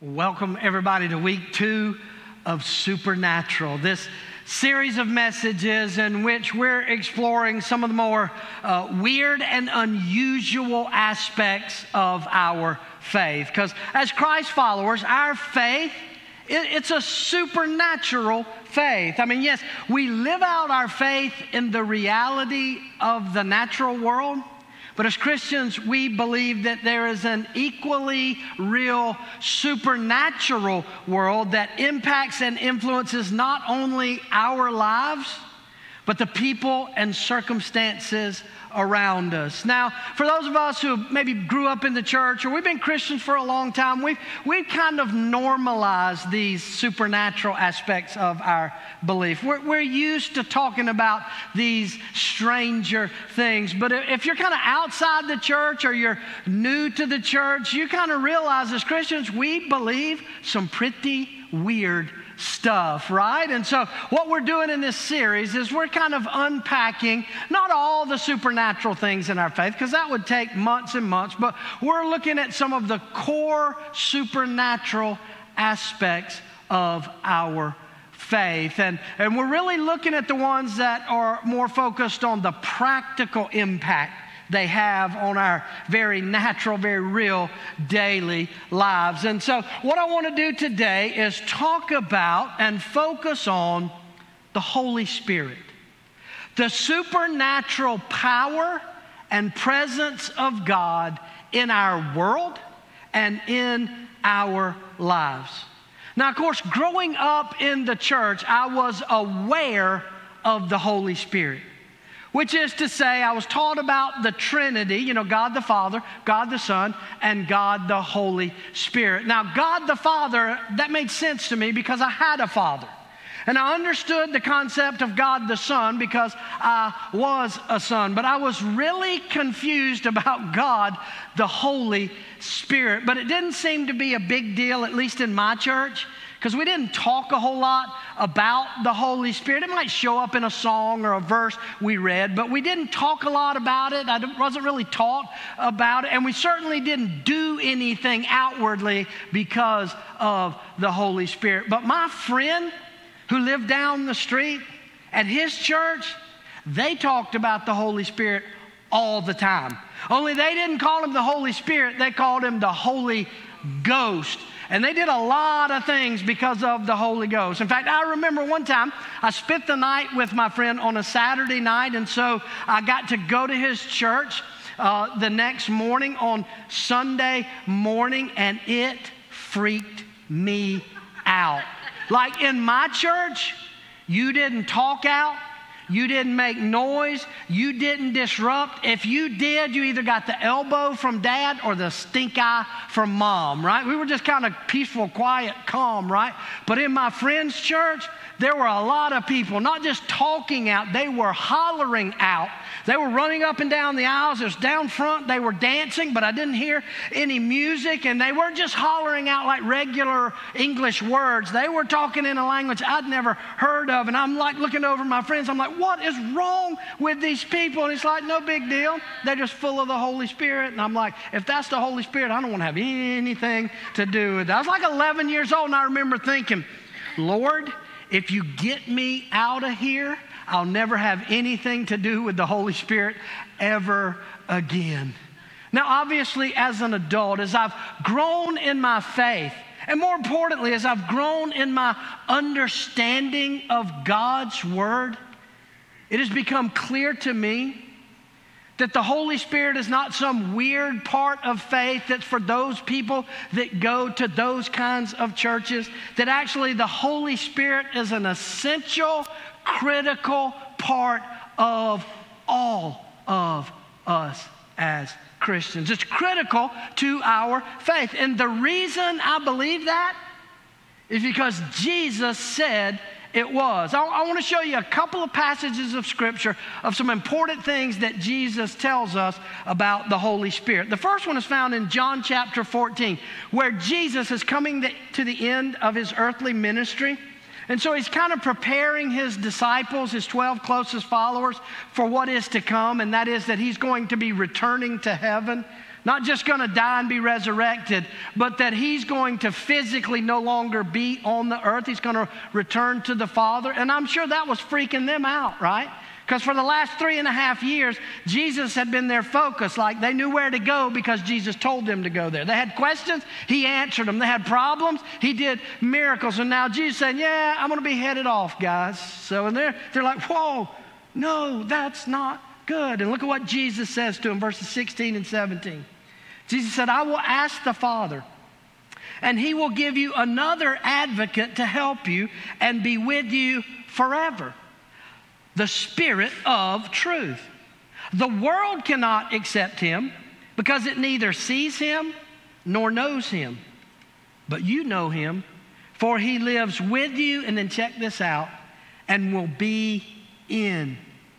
Welcome, everybody, to week two of Supernatural. This series of messages in which we're exploring some of the more uh, weird and unusual aspects of our faith. Because as Christ followers, our faith it's a supernatural faith. I mean, yes, we live out our faith in the reality of the natural world, but as Christians, we believe that there is an equally real supernatural world that impacts and influences not only our lives, but the people and circumstances around us. Now, for those of us who maybe grew up in the church or we've been Christians for a long time, we've, we've kind of normalized these supernatural aspects of our belief. We're, we're used to talking about these stranger things. But if you're kind of outside the church or you're new to the church, you kind of realize as Christians, we believe some pretty weird stuff, right? And so, what we're doing in this series is we're kind of unpacking not all the supernatural things in our faith, because that would take months and months, but we're looking at some of the core supernatural aspects of our faith. And, and we're really looking at the ones that are more focused on the practical impact they have on our very natural, very real daily lives. And so, what I want to do today is talk about and focus on the Holy Spirit, the supernatural power and presence of God in our world and in our lives. Now, of course, growing up in the church, I was aware of the Holy Spirit which is to say, I was taught about the Trinity, you know, God the Father, God the Son, and God the Holy Spirit. Now, God the Father, that made sense to me because I had a father. And I understood the concept of God the Son because I was a son. But I was really confused about God the Holy Spirit. But it didn't seem to be a big deal, at least in my church because we didn't talk a whole lot about the Holy Spirit. It might show up in a song or a verse we read, but we didn't talk a lot about it. I wasn't really taught about it, and we certainly didn't do anything outwardly because of the Holy Spirit. But my friend who lived down the street at his church, they talked about the Holy Spirit all the time. Only they didn't call him the Holy Spirit, they called him the Holy Ghost. And they did a lot of things because of the Holy Ghost. In fact, I remember one time I spent the night with my friend on a Saturday night, and so I got to go to his church uh, the next morning on Sunday morning, and it freaked me out. Like in my church, you didn't talk out, you didn't make noise. You didn't disrupt. If you did, you either got the elbow from dad or the stink eye from mom, right? We were just kind of peaceful, quiet, calm, right? But in my friend's church, there were a lot of people not just talking out, they were hollering out. They were running up and down the aisles. It was down front. They were dancing, but I didn't hear any music. And they weren't just hollering out like regular English words. They were talking in a language I'd never heard of. And I'm like looking over my friends. I'm like, what is wrong with these people? And it's like, no big deal. They're just full of the Holy Spirit. And I'm like, if that's the Holy Spirit, I don't want to have anything to do with that. I was like 11 years old, and I remember thinking, Lord, if you get me out of here, I'll never have anything to do with the Holy Spirit ever again. Now, obviously, as an adult, as I've grown in my faith, and more importantly, as I've grown in my understanding of God's Word, it has become clear to me that the Holy Spirit is not some weird part of faith that's for those people that go to those kinds of churches, that actually the Holy Spirit is an essential, critical part of all of us as Christians. It's critical to our faith. And the reason I believe that is because Jesus said it was. I, I want to show you a couple of passages of Scripture of some important things that Jesus tells us about the Holy Spirit. The first one is found in John chapter 14, where Jesus is coming to the end of his earthly ministry. And so he's kind of preparing his disciples, his 12 closest followers, for what is to come, and that is that he's going to be returning to heaven not just going to die and be resurrected, but that he's going to physically no longer be on the earth. He's going to return to the Father. And I'm sure that was freaking them out, right? Because for the last three and a half years, Jesus had been their focus. Like they knew where to go because Jesus told them to go there. They had questions, He answered them. They had problems, He did miracles. And now Jesus said, Yeah, I'm going to be headed off, guys. So and they're, they're like, Whoa, no, that's not good. And look at what Jesus says to them, verses 16 and 17. Jesus said, I will ask the Father, and He will give you another advocate to help you and be with you forever the Spirit of truth. The world cannot accept him because it neither sees him nor knows him. But you know him, for he lives with you, and then check this out, and will be in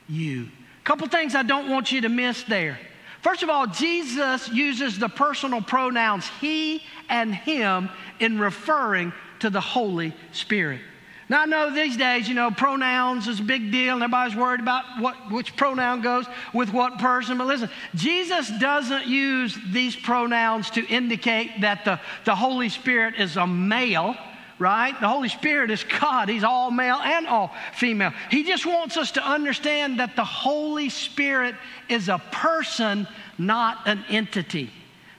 you. Couple things I don't want you to miss there. First of all, Jesus uses the personal pronouns he and him in referring to the Holy Spirit. Now, I know these days, you know, pronouns is a big deal, and everybody's worried about what, which pronoun goes with what person. But listen, Jesus doesn't use these pronouns to indicate that the, the Holy Spirit is a male, right? The Holy Spirit is God. He's all male and all female. He just wants us to understand that the Holy Spirit is a person, not an entity.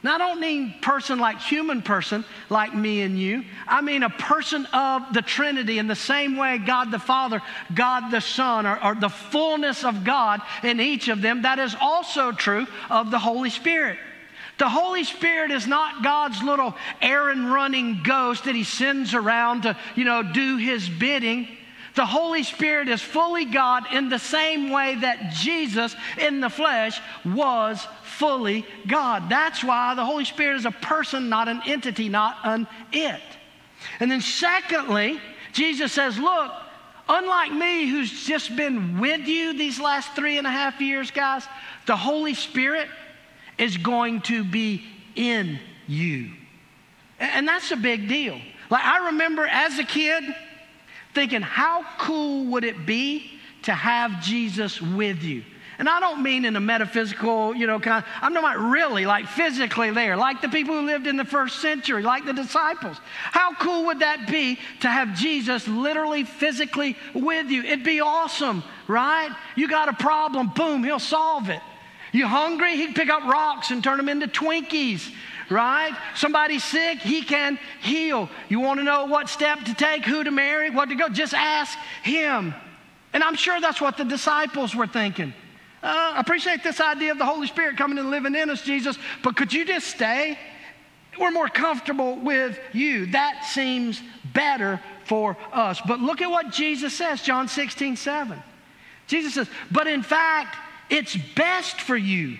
Now, I don't mean person like human person, like me and you. I mean a person of the Trinity in the same way God the Father, God the Son, or, or the fullness of God in each of them. That is also true of the Holy Spirit. The Holy Spirit is not God's little errand running ghost that He sends around to, you know, do His bidding. The Holy Spirit is fully God in the same way that Jesus in the flesh was fully God. That's why the Holy Spirit is a person, not an entity, not an it. And then, secondly, Jesus says, Look, unlike me, who's just been with you these last three and a half years, guys, the Holy Spirit is going to be in you. And that's a big deal. Like, I remember as a kid, thinking, how cool would it be to have Jesus with you? And I don't mean in a metaphysical, you know, kind of, I'm about really, like physically there, like the people who lived in the first century, like the disciples. How cool would that be to have Jesus literally, physically with you? It'd be awesome, right? You got a problem, boom, he'll solve it. You hungry? He'd pick up rocks and turn them into Twinkies right? Somebody's sick, he can heal. You want to know what step to take, who to marry, what to go? Just ask him. And I'm sure that's what the disciples were thinking. Uh, I appreciate this idea of the Holy Spirit coming and living in us, Jesus, but could you just stay? We're more comfortable with you. That seems better for us. But look at what Jesus says, John 16, 7. Jesus says, But in fact, it's best for you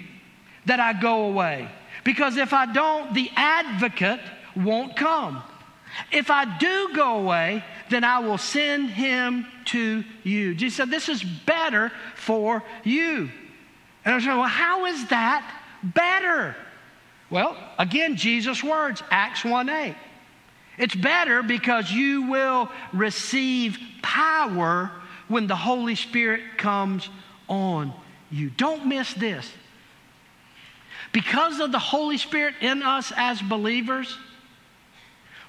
that I go away. Because if I don't, the advocate won't come. If I do go away, then I will send him to you. Jesus said, This is better for you. And I was like, Well, how is that better? Well, again, Jesus' words, Acts 1 8. It's better because you will receive power when the Holy Spirit comes on you. Don't miss this. Because of the Holy Spirit in us as believers,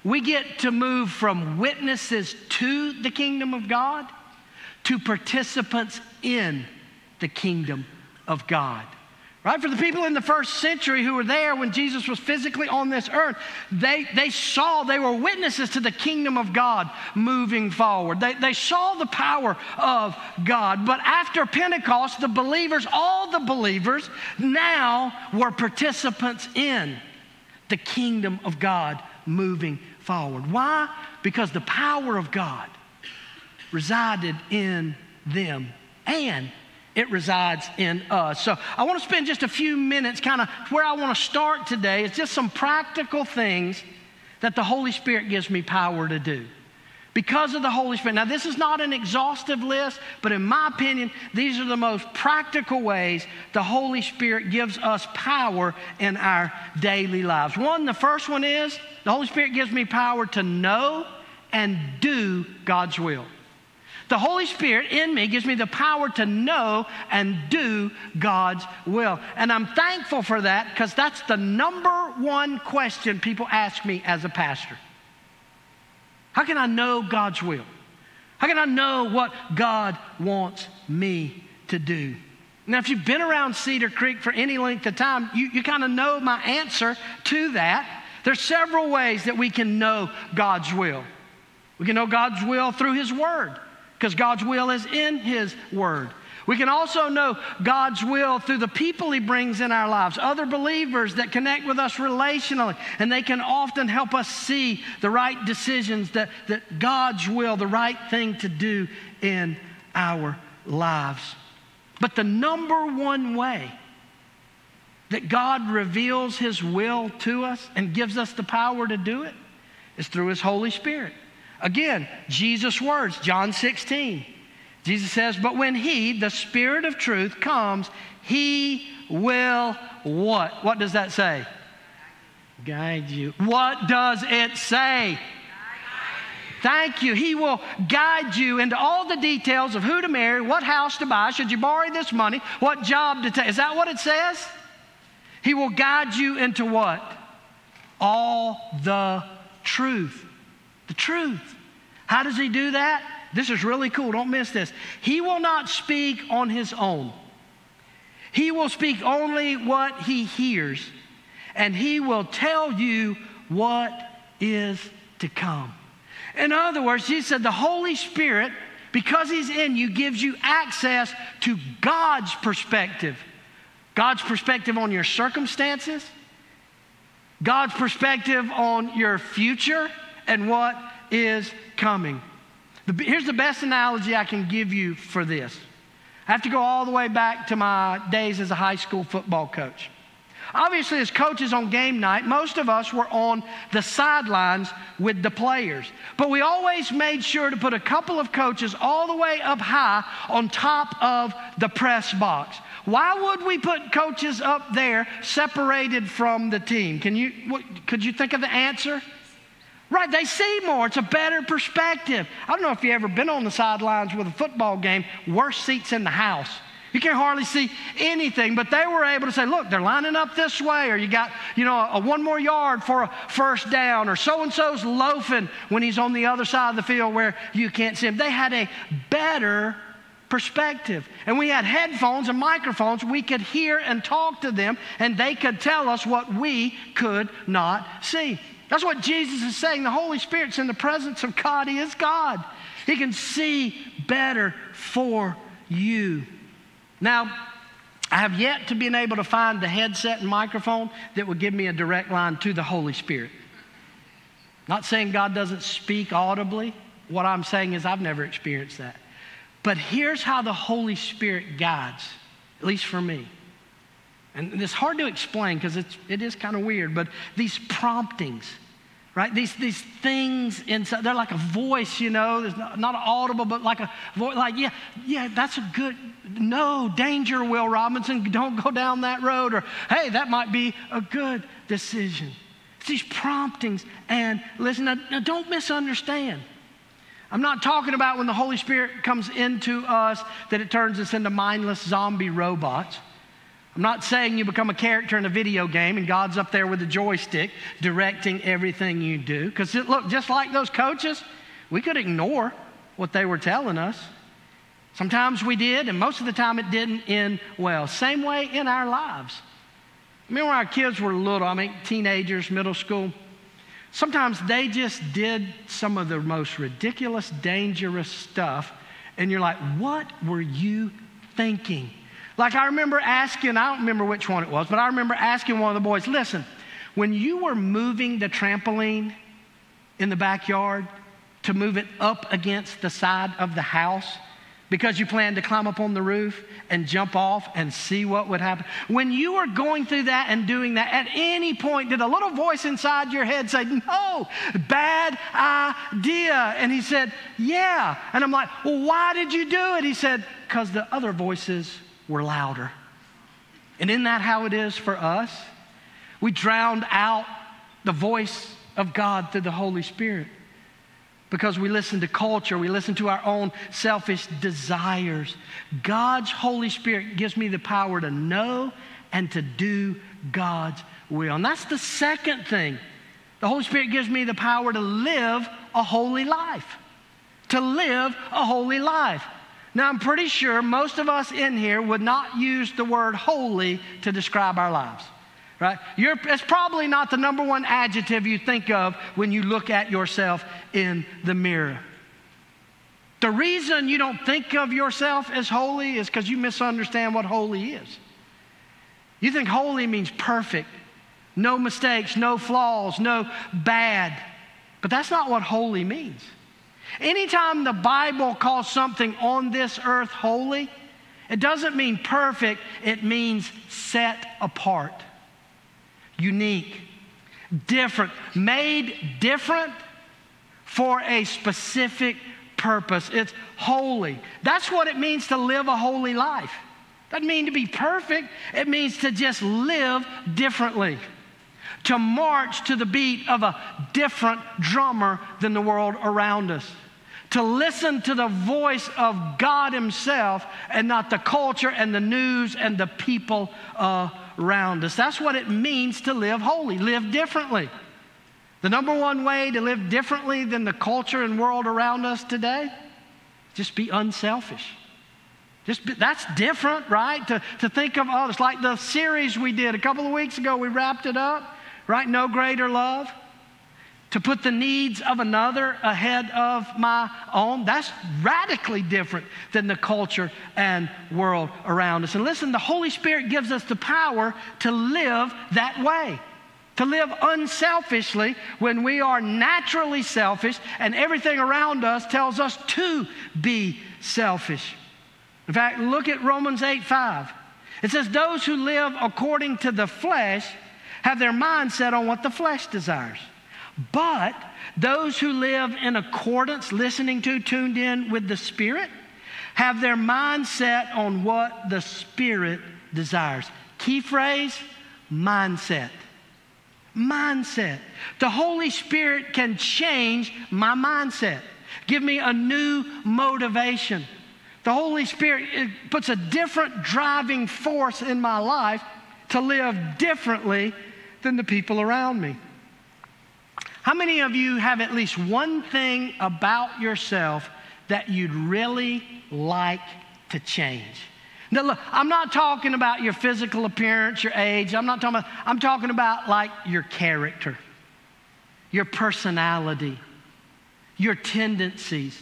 we get to move from witnesses to the kingdom of God to participants in the kingdom of God. Right? For the people in the first century who were there when Jesus was physically on this earth, they, they saw, they were witnesses to the kingdom of God moving forward. They, they saw the power of God. But after Pentecost, the believers, all the believers, now were participants in the kingdom of God moving forward. Why? Because the power of God resided in them and it resides in us. So I want to spend just a few minutes kind of where I want to start today. It's just some practical things that the Holy Spirit gives me power to do. Because of the Holy Spirit. Now, this is not an exhaustive list, but in my opinion, these are the most practical ways the Holy Spirit gives us power in our daily lives. One, the first one is the Holy Spirit gives me power to know and do God's will. The Holy Spirit in me gives me the power to know and do God's will. And I'm thankful for that because that's the number one question people ask me as a pastor. How can I know God's will? How can I know what God wants me to do? Now, if you've been around Cedar Creek for any length of time, you, you kind of know my answer to that. There's several ways that we can know God's will. We can know God's will through His Word, because God's will is in His Word. We can also know God's will through the people He brings in our lives, other believers that connect with us relationally, and they can often help us see the right decisions that, that God's will, the right thing to do in our lives. But the number one way that God reveals His will to us and gives us the power to do it is through His Holy Spirit. Again, Jesus' words, John 16. Jesus says, But when He, the Spirit of truth, comes, He will what? What does that say? Guide you. What does it say? Thank you. He will guide you into all the details of who to marry, what house to buy, should you borrow this money, what job to take. Is that what it says? He will guide you into what? All the truth. The truth. How does he do that? This is really cool. Don't miss this. He will not speak on his own. He will speak only what he hears, and he will tell you what is to come. In other words, he said the Holy Spirit, because He's in you, gives you access to God's perspective. God's perspective on your circumstances, God's perspective on your future and what is coming. Here's the best analogy I can give you for this. I have to go all the way back to my days as a high school football coach. Obviously, as coaches on game night, most of us were on the sidelines with the players. But we always made sure to put a couple of coaches all the way up high on top of the press box. Why would we put coaches up there separated from the team? Can you, what, could you think of the answer? Right, they see more. It's a better perspective. I don't know if you've ever been on the sidelines with a football game, worst seats in the house. You can hardly see anything, but they were able to say, look, they're lining up this way, or you got, you know, a one more yard for a first down, or so and so's loafing when he's on the other side of the field where you can't see him. They had a better perspective. And we had headphones and microphones. We could hear and talk to them, and they could tell us what we could not see. That's what Jesus is saying. The Holy Spirit's in the presence of God. He is God. He can see better for you. Now, I have yet to be able to find the headset and microphone that would give me a direct line to the Holy Spirit. Not saying God doesn't speak audibly. What I'm saying is I've never experienced that. But here's how the Holy Spirit guides, at least for me. And it's hard to explain because it is kind of weird, but these promptings, right? These, these things inside, they're like a voice, you know, there's not, not audible, but like a voice, like, yeah, yeah, that's a good, no, danger, Will Robinson, don't go down that road, or hey, that might be a good decision. It's these promptings, and listen, now, now don't misunderstand. I'm not talking about when the Holy Spirit comes into us that it turns us into mindless zombie robots. I'm not saying you become a character in a video game and God's up there with a joystick directing everything you do. Because it look, just like those coaches, we could ignore what they were telling us. Sometimes we did, and most of the time it didn't end well. Same way in our lives. I mean, when our kids were little, I mean, teenagers, middle school, sometimes they just did some of the most ridiculous, dangerous stuff, and you're like, what were you thinking? Like I remember asking, I don't remember which one it was, but I remember asking one of the boys, listen, when you were moving the trampoline in the backyard to move it up against the side of the house, because you planned to climb up on the roof and jump off and see what would happen. When you were going through that and doing that, at any point did a little voice inside your head say, No, bad idea? And he said, Yeah. And I'm like, Well, why did you do it? He said, Because the other voices were louder. And isn't that how it is for us? We drowned out the voice of God through the Holy Spirit. because we listen to culture, we listen to our own selfish desires. God's Holy Spirit gives me the power to know and to do God's will. And that's the second thing. The Holy Spirit gives me the power to live a holy life. To live a holy life. Now, I'm pretty sure most of us in here would not use the word holy to describe our lives, right? You're, it's probably not the number one adjective you think of when you look at yourself in the mirror. The reason you don't think of yourself as holy is because you misunderstand what holy is. You think holy means perfect, no mistakes, no flaws, no bad. But that's not what holy means. Anytime the Bible calls something on this earth holy, it doesn't mean perfect, it means set apart, unique, different, made different for a specific purpose. It's holy. That's what it means to live a holy life. Doesn't mean to be perfect, it means to just live differently to march to the beat of a different drummer than the world around us. To listen to the voice of God Himself and not the culture and the news and the people uh, around us. That's what it means to live holy, live differently. The number one way to live differently than the culture and world around us today, just be unselfish. Just be, that's different, right? To, to think of others. Like the series we did a couple of weeks ago, we wrapped it up right? No greater love. To put the needs of another ahead of my own, that's radically different than the culture and world around us. And listen, the Holy Spirit gives us the power to live that way to live unselfishly when we are naturally selfish and everything around us tells us to be selfish. In fact, look at Romans 8 5. It says, Those who live according to the flesh have their mind set on what the flesh desires. But those who live in accordance, listening to, tuned in with the Spirit, have their mind set on what the Spirit desires. Key phrase mindset. Mindset. The Holy Spirit can change my mindset, give me a new motivation. The Holy Spirit puts a different driving force in my life to live differently than the people around me. How many of you have at least one thing about yourself that you'd really like to change? Now, look, I'm not talking about your physical appearance, your age. I'm not talking about, I'm talking about like your character, your personality, your tendencies,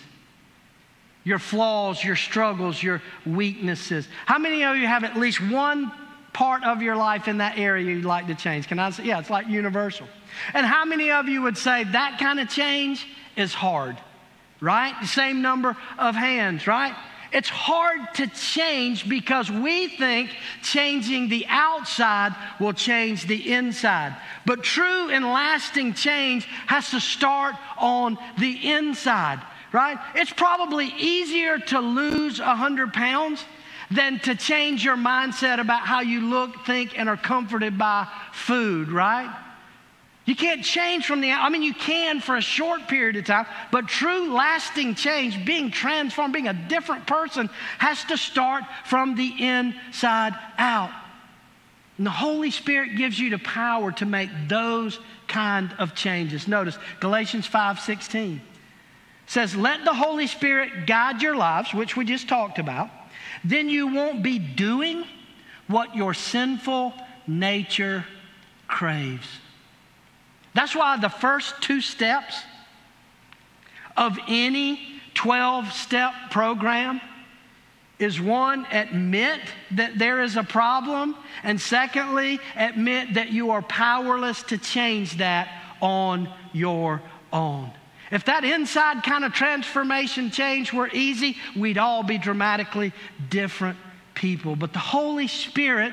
your flaws, your struggles, your weaknesses. How many of you have at least one part of your life in that area you'd like to change? Can I say, yeah, it's like universal. And how many of you would say that kind of change is hard, right? The same number of hands, right? It's hard to change because we think changing the outside will change the inside. But true and lasting change has to start on the inside, right? It's probably easier to lose 100 pounds than to change your mindset about how you look, think, and are comforted by food, right? You can't change from the, I mean, you can for a short period of time, but true lasting change, being transformed, being a different person, has to start from the inside out. And the Holy Spirit gives you the power to make those kind of changes. Notice Galatians 5:16 says, "Let the Holy Spirit guide your lives," which we just talked about then you won't be doing what your sinful nature craves. That's why the first two steps of any 12 step program is one, admit that there is a problem, and secondly, admit that you are powerless to change that on your own. If that inside kind of transformation change were easy, we'd all be dramatically different people. But the Holy Spirit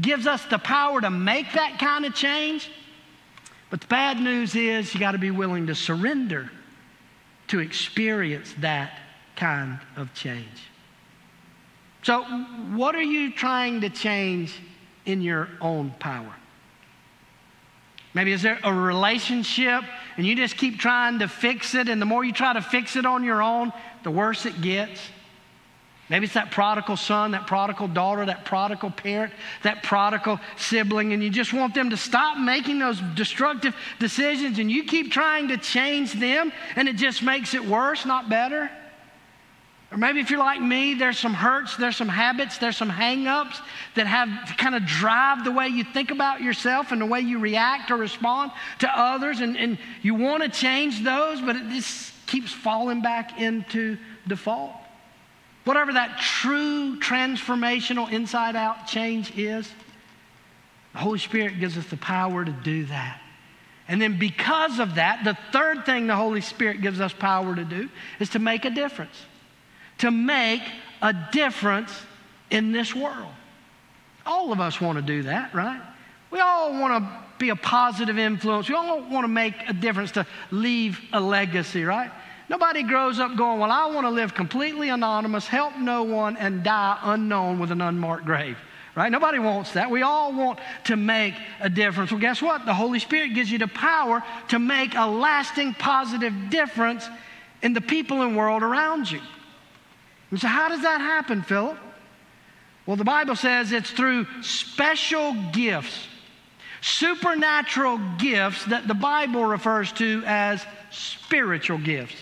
gives us the power to make that kind of change. But the bad news is you got to be willing to surrender to experience that kind of change. So, what are you trying to change in your own power? Maybe is there a relationship and you just keep trying to fix it, and the more you try to fix it on your own, the worse it gets? Maybe it's that prodigal son, that prodigal daughter, that prodigal parent, that prodigal sibling, and you just want them to stop making those destructive decisions and you keep trying to change them and it just makes it worse, not better. Or maybe if you're like me, there's some hurts, there's some habits, there's some hang-ups that have kind of drive the way you think about yourself and the way you react or respond to others, and, and you want to change those, but it just keeps falling back into default. Whatever that true transformational inside out change is, the Holy Spirit gives us the power to do that. And then, because of that, the third thing the Holy Spirit gives us power to do is to make a difference. To make a difference in this world. All of us want to do that, right? We all want to be a positive influence. We all want to make a difference, to leave a legacy, right? Nobody grows up going, Well, I want to live completely anonymous, help no one, and die unknown with an unmarked grave. Right? Nobody wants that. We all want to make a difference. Well, guess what? The Holy Spirit gives you the power to make a lasting positive difference in the people and world around you. And so, how does that happen, Philip? Well, the Bible says it's through special gifts, supernatural gifts that the Bible refers to as spiritual gifts.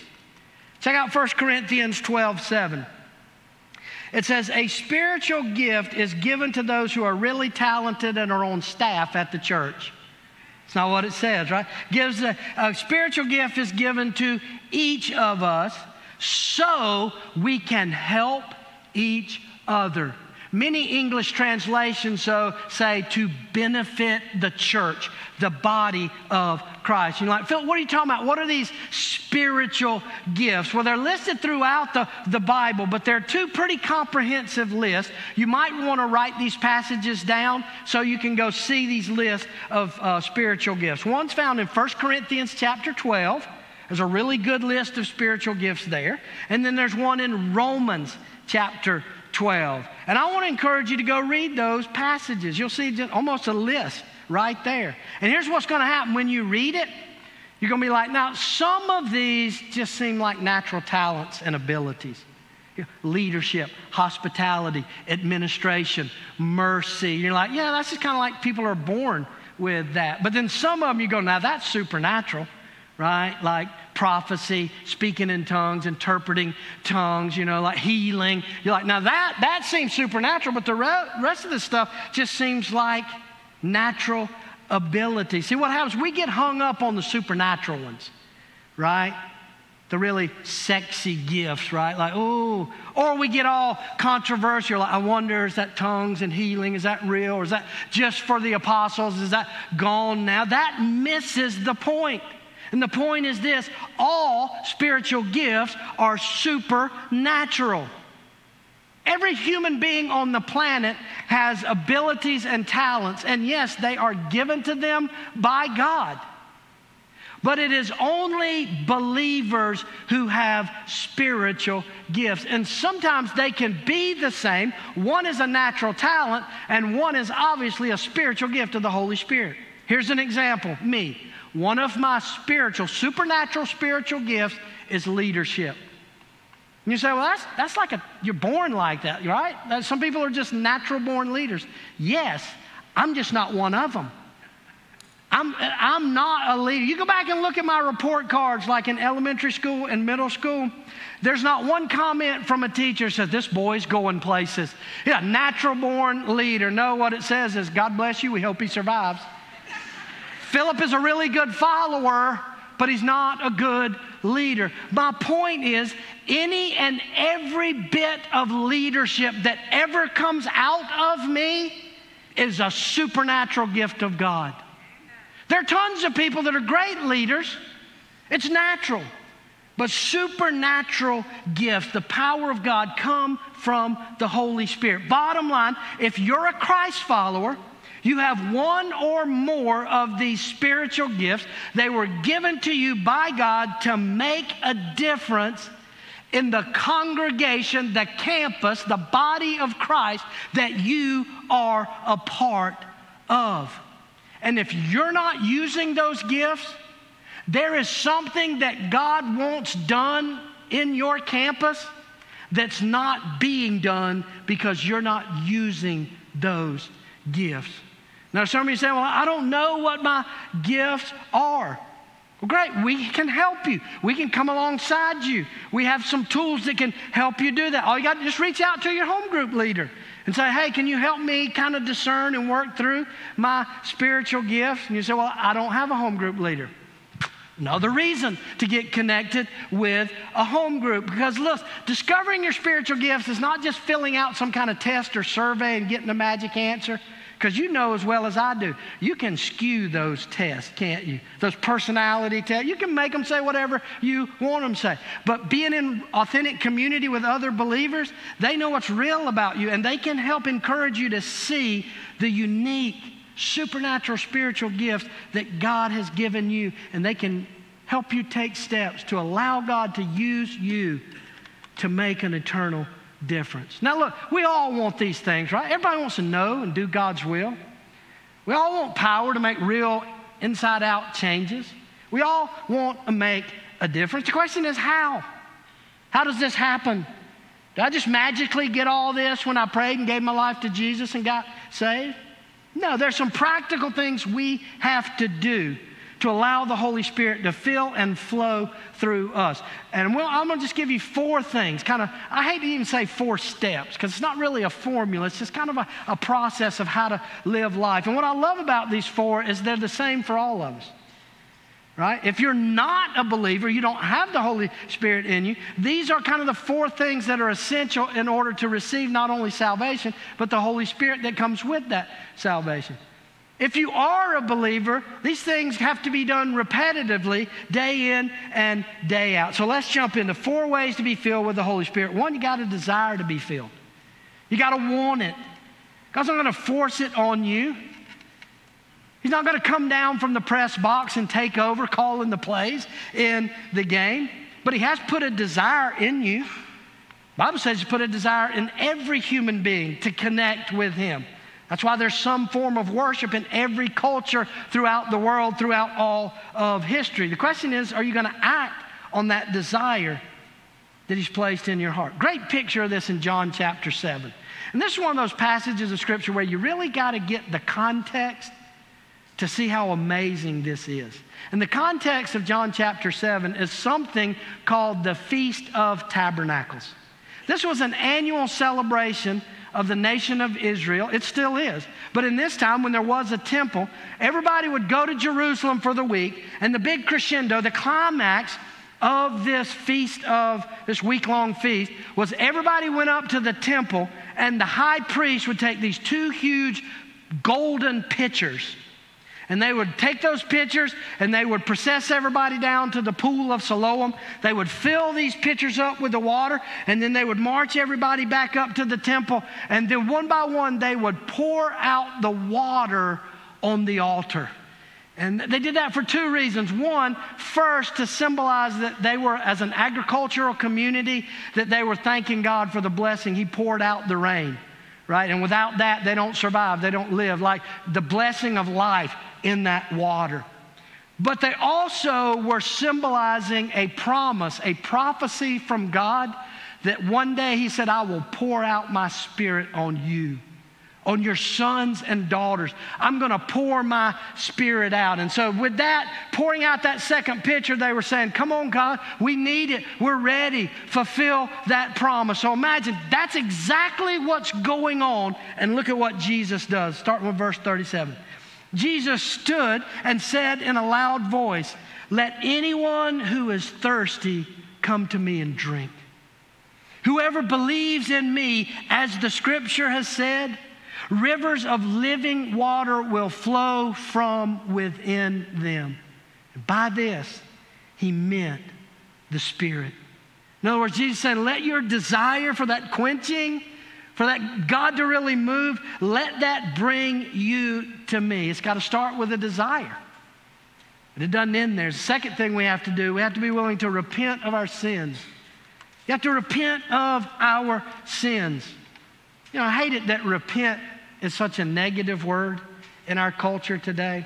Check out 1 Corinthians 12 7. It says, A spiritual gift is given to those who are really talented and are on staff at the church. It's not what it says, right? Gives a, a spiritual gift is given to each of us so we can help each other. Many English translations so say to benefit the church, the body of Christ. You're like, Phil, what are you talking about? What are these spiritual gifts? Well, they're listed throughout the, the Bible, but they're two pretty comprehensive lists. You might want to write these passages down so you can go see these lists of uh, spiritual gifts. One's found in 1 Corinthians chapter 12. There's a really good list of spiritual gifts there. And then there's one in Romans chapter 12. And I want to encourage you to go read those passages. You'll see almost a list right there. And here's what's going to happen when you read it you're going to be like, now, some of these just seem like natural talents and abilities leadership, hospitality, administration, mercy. You're like, yeah, that's just kind of like people are born with that. But then some of them you go, now that's supernatural right? Like prophecy, speaking in tongues, interpreting tongues, you know, like healing. You're like, now that, that seems supernatural, but the re- rest of the stuff just seems like natural ability. See what happens? We get hung up on the supernatural ones, right? The really sexy gifts, right? Like, oh, or we get all controversial. Like, I wonder, is that tongues and healing? Is that real? Or is that just for the apostles? Is that gone now? That misses the point. And the point is this all spiritual gifts are supernatural. Every human being on the planet has abilities and talents, and yes, they are given to them by God. But it is only believers who have spiritual gifts. And sometimes they can be the same. One is a natural talent, and one is obviously a spiritual gift of the Holy Spirit. Here's an example me. One of my spiritual, supernatural spiritual gifts is leadership. And you say, well, that's, that's like a, you're born like that, right? Some people are just natural born leaders. Yes, I'm just not one of them. I'm, I'm not a leader. You go back and look at my report cards, like in elementary school and middle school. There's not one comment from a teacher says this boy's going places. Yeah, natural born leader. No, what it says is, God bless you. We hope he survives. Philip is a really good follower, but he's not a good leader. My point is, any and every bit of leadership that ever comes out of me is a supernatural gift of God. There are tons of people that are great leaders, it's natural. But supernatural gifts, the power of God, come from the Holy Spirit. Bottom line, if you're a Christ follower, you have one or more of these spiritual gifts. They were given to you by God to make a difference in the congregation, the campus, the body of Christ that you are a part of. And if you're not using those gifts, there is something that God wants done in your campus that's not being done because you're not using those gifts. Now, some of you say, Well, I don't know what my gifts are. Well, great. We can help you. We can come alongside you. We have some tools that can help you do that. All you got to do is reach out to your home group leader and say, hey, can you help me kind of discern and work through my spiritual gifts? And you say, well, I don't have a home group leader. Another reason to get connected with a home group. Because look, discovering your spiritual gifts is not just filling out some kind of test or survey and getting a magic answer. Because you know as well as I do, you can skew those tests, can't you? Those personality tests. You can make them say whatever you want them to say. But being in authentic community with other believers, they know what's real about you and they can help encourage you to see the unique supernatural spiritual gifts that God has given you. And they can help you take steps to allow God to use you to make an eternal difference. Now, look, we all want these things, right? Everybody wants to know and do God's will. We all want power to make real inside out changes. We all want to make a difference. The question is how? How does this happen? Did I just magically get all this when I prayed and gave my life to Jesus and got saved? No, there's some practical things we have to do to allow the Holy Spirit to fill and flow through us. And we'll, I'm going to just give you four things. Kind of, I hate to even say four steps because it's not really a formula. It's just kind of a, a process of how to live life. And what I love about these four is they're the same for all of us. Right? If you're not a believer, you don't have the Holy Spirit in you, these are kind of the four things that are essential in order to receive not only salvation, but the Holy Spirit that comes with that salvation. If you are a believer, these things have to be done repetitively, day in and day out. So let's jump into four ways to be filled with the Holy Spirit. One, you got to desire to be filled, you got to want it. God's not going to force it on you. He's not going to come down from the press box and take over, calling the plays in the game. But He has put a desire in you. The Bible says He's put a desire in every human being to connect with Him. That's why there's some form of worship in every culture throughout the world, throughout all of history. The question is are you going to act on that desire that He's placed in your heart? Great picture of this in John chapter 7. And this is one of those passages of Scripture where you really got to get the context to see how amazing this is. And the context of John chapter 7 is something called the Feast of Tabernacles. This was an annual celebration of the nation of Israel. It still is. But in this time, when there was a temple, everybody would go to Jerusalem for the week, and the big crescendo, the climax of this feast of this week long feast was everybody went up to the temple, and the high priest would take these two huge golden pitchers and they would take those pitchers and they would process everybody down to the pool of Siloam. They would fill these pitchers up with the water, and then they would march everybody back up to the temple. And then one by one, they would pour out the water on the altar. And they did that for two reasons. One, first, to symbolize that they were, as an agricultural community, that they were thanking God for the blessing. He poured out the rain, right? And without that, they don't survive, they don't live. Like the blessing of life in that water. But they also were symbolizing a promise, a prophecy from God that one day He said, I will pour out my spirit on you, on your sons and daughters. I'm going to pour my spirit out. And so, with that, pouring out that second picture, they were saying, Come on, God, we need it. We're ready. Fulfill that promise. So, imagine that's exactly what's going on. And look at what Jesus does. Starting with verse 37. Jesus stood and said in a loud voice, Let anyone who is thirsty come to me and drink. Whoever believes in me, as the scripture has said, rivers of living water will flow from within them. By this, he meant the Spirit. In other words, Jesus said, Let your desire for that quenching, for that God to really move, let that bring you to me. It's got to start with a desire. But it doesn't end there. The second thing we have to do, we have to be willing to repent of our sins. You have to repent of our sins. You know, I hate it that repent is such a negative word in our culture today.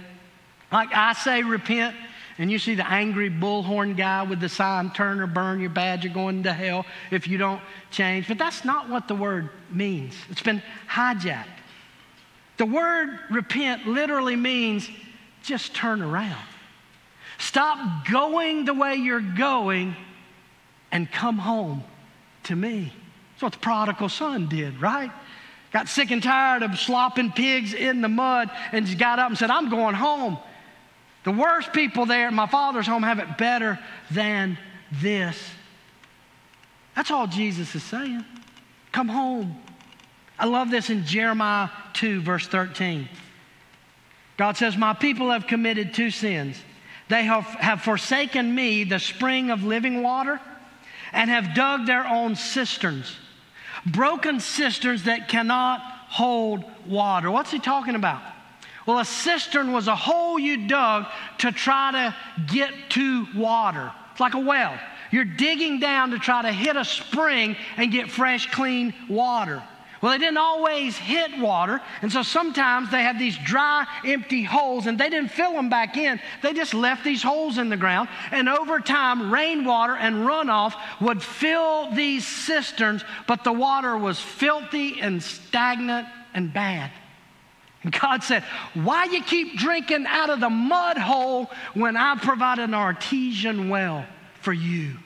Like I say, repent, and you see the angry bullhorn guy with the sign, turn or burn your badge, you're going to hell if you don't change. But that's not what the word means. It's been hijacked. The word repent literally means just turn around. Stop going the way you're going and come home to me. That's what the prodigal son did, right? Got sick and tired of slopping pigs in the mud and just got up and said, I'm going home. The worst people there at my father's home have it better than this. That's all Jesus is saying. Come home. I love this in Jeremiah 2, verse 13. God says, My people have committed two sins. They have, have forsaken me, the spring of living water, and have dug their own cisterns, broken cisterns that cannot hold water. What's he talking about? Well, a cistern was a hole you dug to try to get to water. It's like a well. You're digging down to try to hit a spring and get fresh, clean water. Well, they didn't always hit water, and so sometimes they had these dry, empty holes, and they didn't fill them back in. They just left these holes in the ground, and over time, rainwater and runoff would fill these cisterns, but the water was filthy and stagnant and bad. And God said, Why you keep drinking out of the mud hole when I provided an artesian well for you?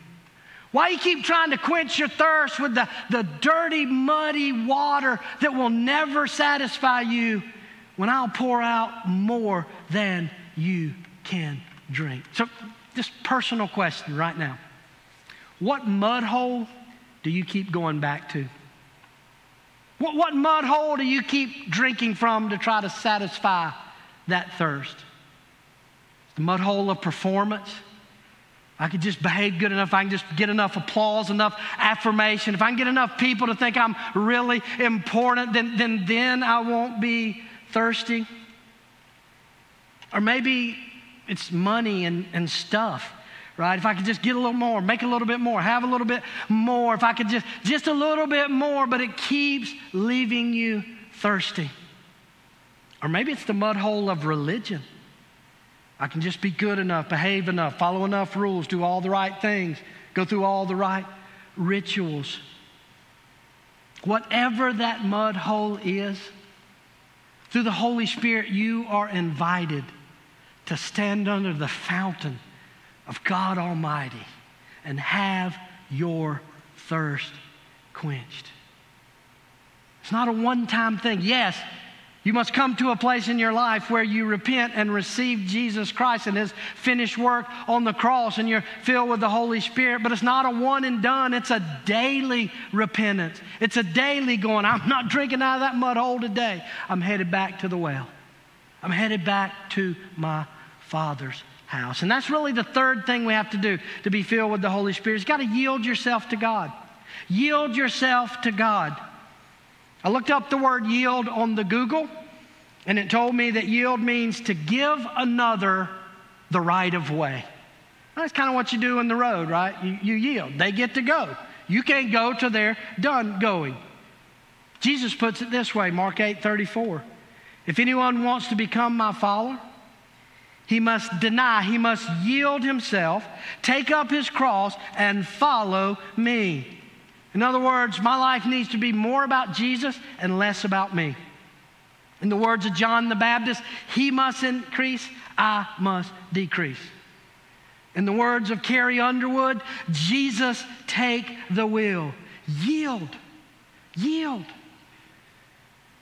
Why you keep trying to quench your thirst with the, the dirty, muddy water that will never satisfy you when I'll pour out more than you can drink? So, just personal question right now. What mud hole do you keep going back to? What, what mud hole do you keep drinking from to try to satisfy that thirst? The mud hole of performance? I could just behave good enough, I can just get enough applause, enough affirmation, if I can get enough people to think I'm really important, then, then, then I won't be thirsty. Or maybe it's money and, and stuff, right? If I could just get a little more, make a little bit more, have a little bit more, if I could just, just a little bit more, but it keeps leaving you thirsty. Or maybe it's the mud hole of religion. I can just be good enough, behave enough, follow enough rules, do all the right things, go through all the right rituals. Whatever that mud hole is, through the Holy Spirit, you are invited to stand under the fountain of God Almighty and have your thirst quenched. It's not a one time thing. Yes, you must come to a place in your life where you repent and receive Jesus Christ and His finished work on the cross, and you're filled with the Holy Spirit. But it's not a one and done, it's a daily repentance. It's a daily going, I'm not drinking out of that mud hole today. I'm headed back to the well. I'm headed back to my Father's house. And that's really the third thing we have to do to be filled with the Holy Spirit. You've got to yield yourself to God. Yield yourself to God. I looked up the word yield on the Google, and it told me that yield means to give another the right of way. That's kind of what you do in the road, right? You, you yield. They get to go. You can't go till they're done going. Jesus puts it this way Mark 8 34. If anyone wants to become my follower, he must deny, he must yield himself, take up his cross, and follow me. In other words, my life needs to be more about Jesus and less about me. In the words of John the Baptist, he must increase, I must decrease. In the words of Carrie Underwood, Jesus, take the wheel. Yield. Yield.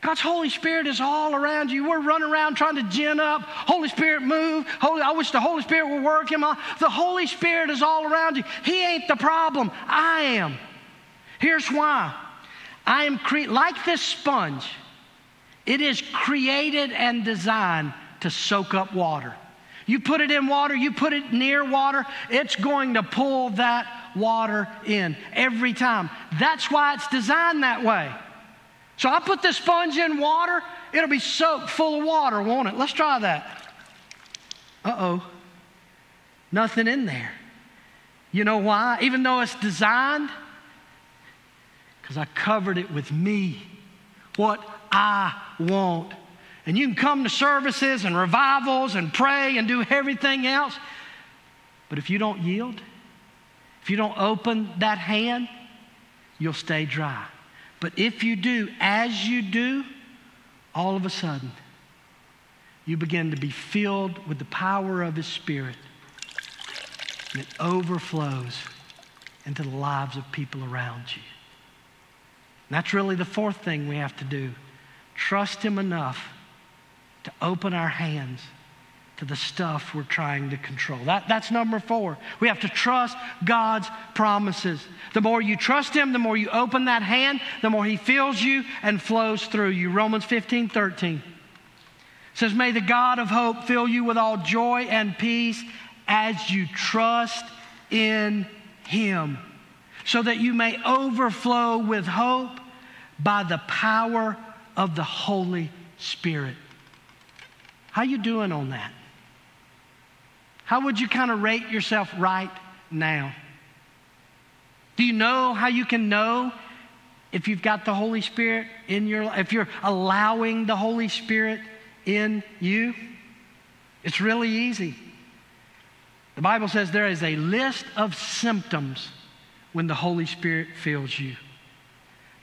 God's Holy Spirit is all around you. We're running around trying to gin up. Holy Spirit, move. Holy, I wish the Holy Spirit would work my. The Holy Spirit is all around you. He ain't the problem. I am. Here's why I am cre- like this sponge, it is created and designed to soak up water. You put it in water, you put it near water, it's going to pull that water in every time. That's why it's designed that way. So I put this sponge in water, it'll be soaked full of water, won't it? Let's try that. Uh oh, nothing in there. You know why? Even though it's designed, because I covered it with me, what I want And you can come to services and revivals and pray and do everything else. But if you don't yield, if you don't open that hand, you'll stay dry. But if you do, as you do, all of a sudden, you begin to be filled with the power of His Spirit. And it overflows into the lives of people around you. That's really the fourth thing we have to do trust Him enough to open our hands to the stuff we're trying to control. That, that's number four. We have to trust God's promises. The more you trust Him, the more you open that hand, the more He fills you and flows through you. Romans 15 13 says, May the God of hope fill you with all joy and peace as you trust in Him, so that you may overflow with hope by the power of the Holy Spirit. How you doing on that? How would you kind of rate yourself right now? Do you know how you can know if you've got the Holy Spirit in your if you're allowing the Holy Spirit in you? It's really easy. The Bible says there is a list of symptoms when the Holy Spirit fills you.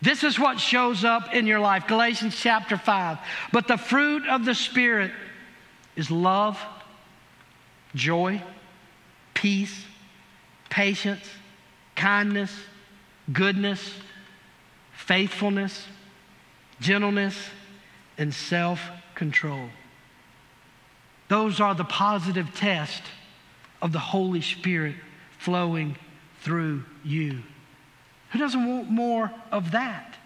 This is what shows up in your life. Galatians chapter 5. But the fruit of the Spirit is love joy, peace, patience, kindness, goodness, faithfulness, gentleness, and self control. Those are the positive tests of the Holy Spirit flowing through you. Who doesn't want more of that?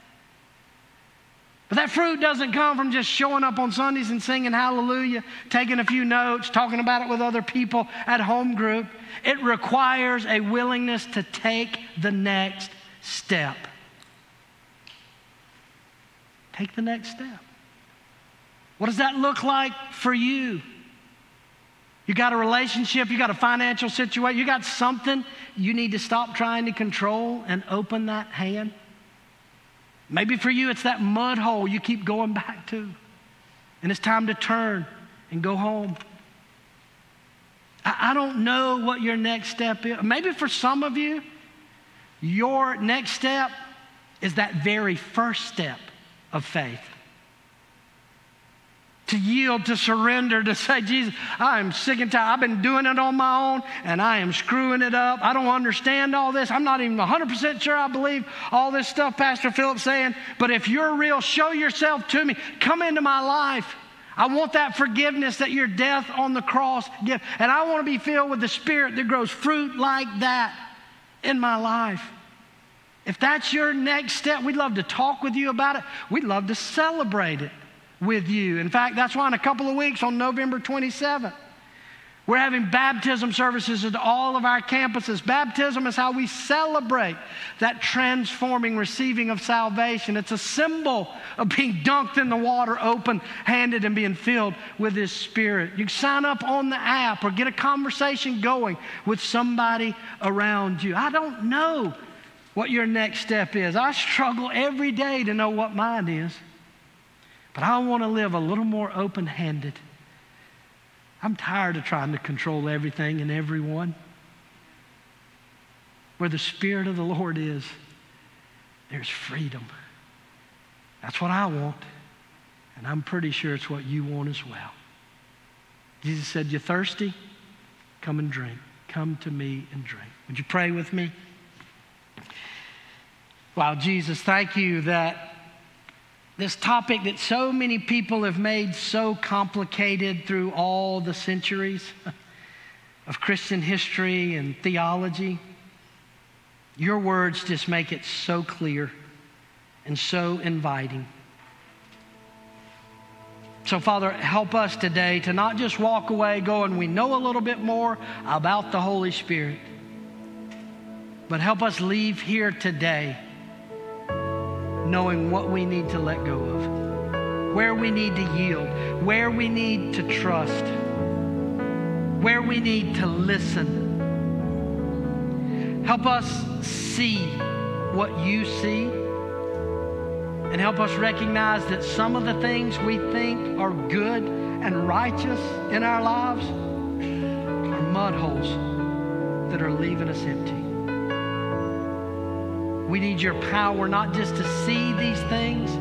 But that fruit doesn't come from just showing up on Sundays and singing hallelujah, taking a few notes, talking about it with other people at home group. It requires a willingness to take the next step. Take the next step. What does that look like for you? You got a relationship, you got a financial situation, you got something you need to stop trying to control and open that hand. Maybe for you, it's that mud hole you keep going back to. And it's time to turn and go home. I, I don't know what your next step is. Maybe for some of you, your next step is that very first step of faith to yield, to surrender, to say, Jesus, I'm sick and tired. I've been doing it on my own and I am screwing it up. I don't understand all this. I'm not even 100% sure I believe all this stuff Pastor Philip's saying. But if you're real, show yourself to me. Come into my life. I want that forgiveness that your death on the cross give. And I want to be filled with the Spirit that grows fruit like that in my life. If that's your next step, we'd love to talk with you about it. We'd love to celebrate it with you. In fact, that's why in a couple of weeks on November 27th, we're having baptism services at all of our campuses. Baptism is how we celebrate that transforming receiving of salvation. It's a symbol of being dunked in the water, open handed, and being filled with His Spirit. You can sign up on the app or get a conversation going with somebody around you. I don't know what your next step is. I struggle every day to know what mine is. But I want to live a little more open handed. I'm tired of trying to control everything and everyone. Where the Spirit of the Lord is, there's freedom. That's what I want. And I'm pretty sure it's what you want as well. Jesus said, You're thirsty? Come and drink. Come to me and drink. Would you pray with me? Wow, Jesus, thank you that this topic that so many people have made so complicated through all the centuries of Christian history and theology. Your words just make it so clear and so inviting. So, Father, help us today to not just walk away going, we know a little bit more about the Holy Spirit, but help us leave here today knowing what we need to let go of, where we need to yield, where we need to trust, where we need to listen. Help us see what you see And help us recognize that some of the things we think are good and righteous in our lives are mud holes that are leaving us empty. We need your power not just to see these things,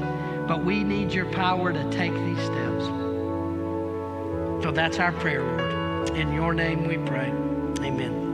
but we need your power to take these steps. So that's our prayer, Lord. In your name we pray. Amen.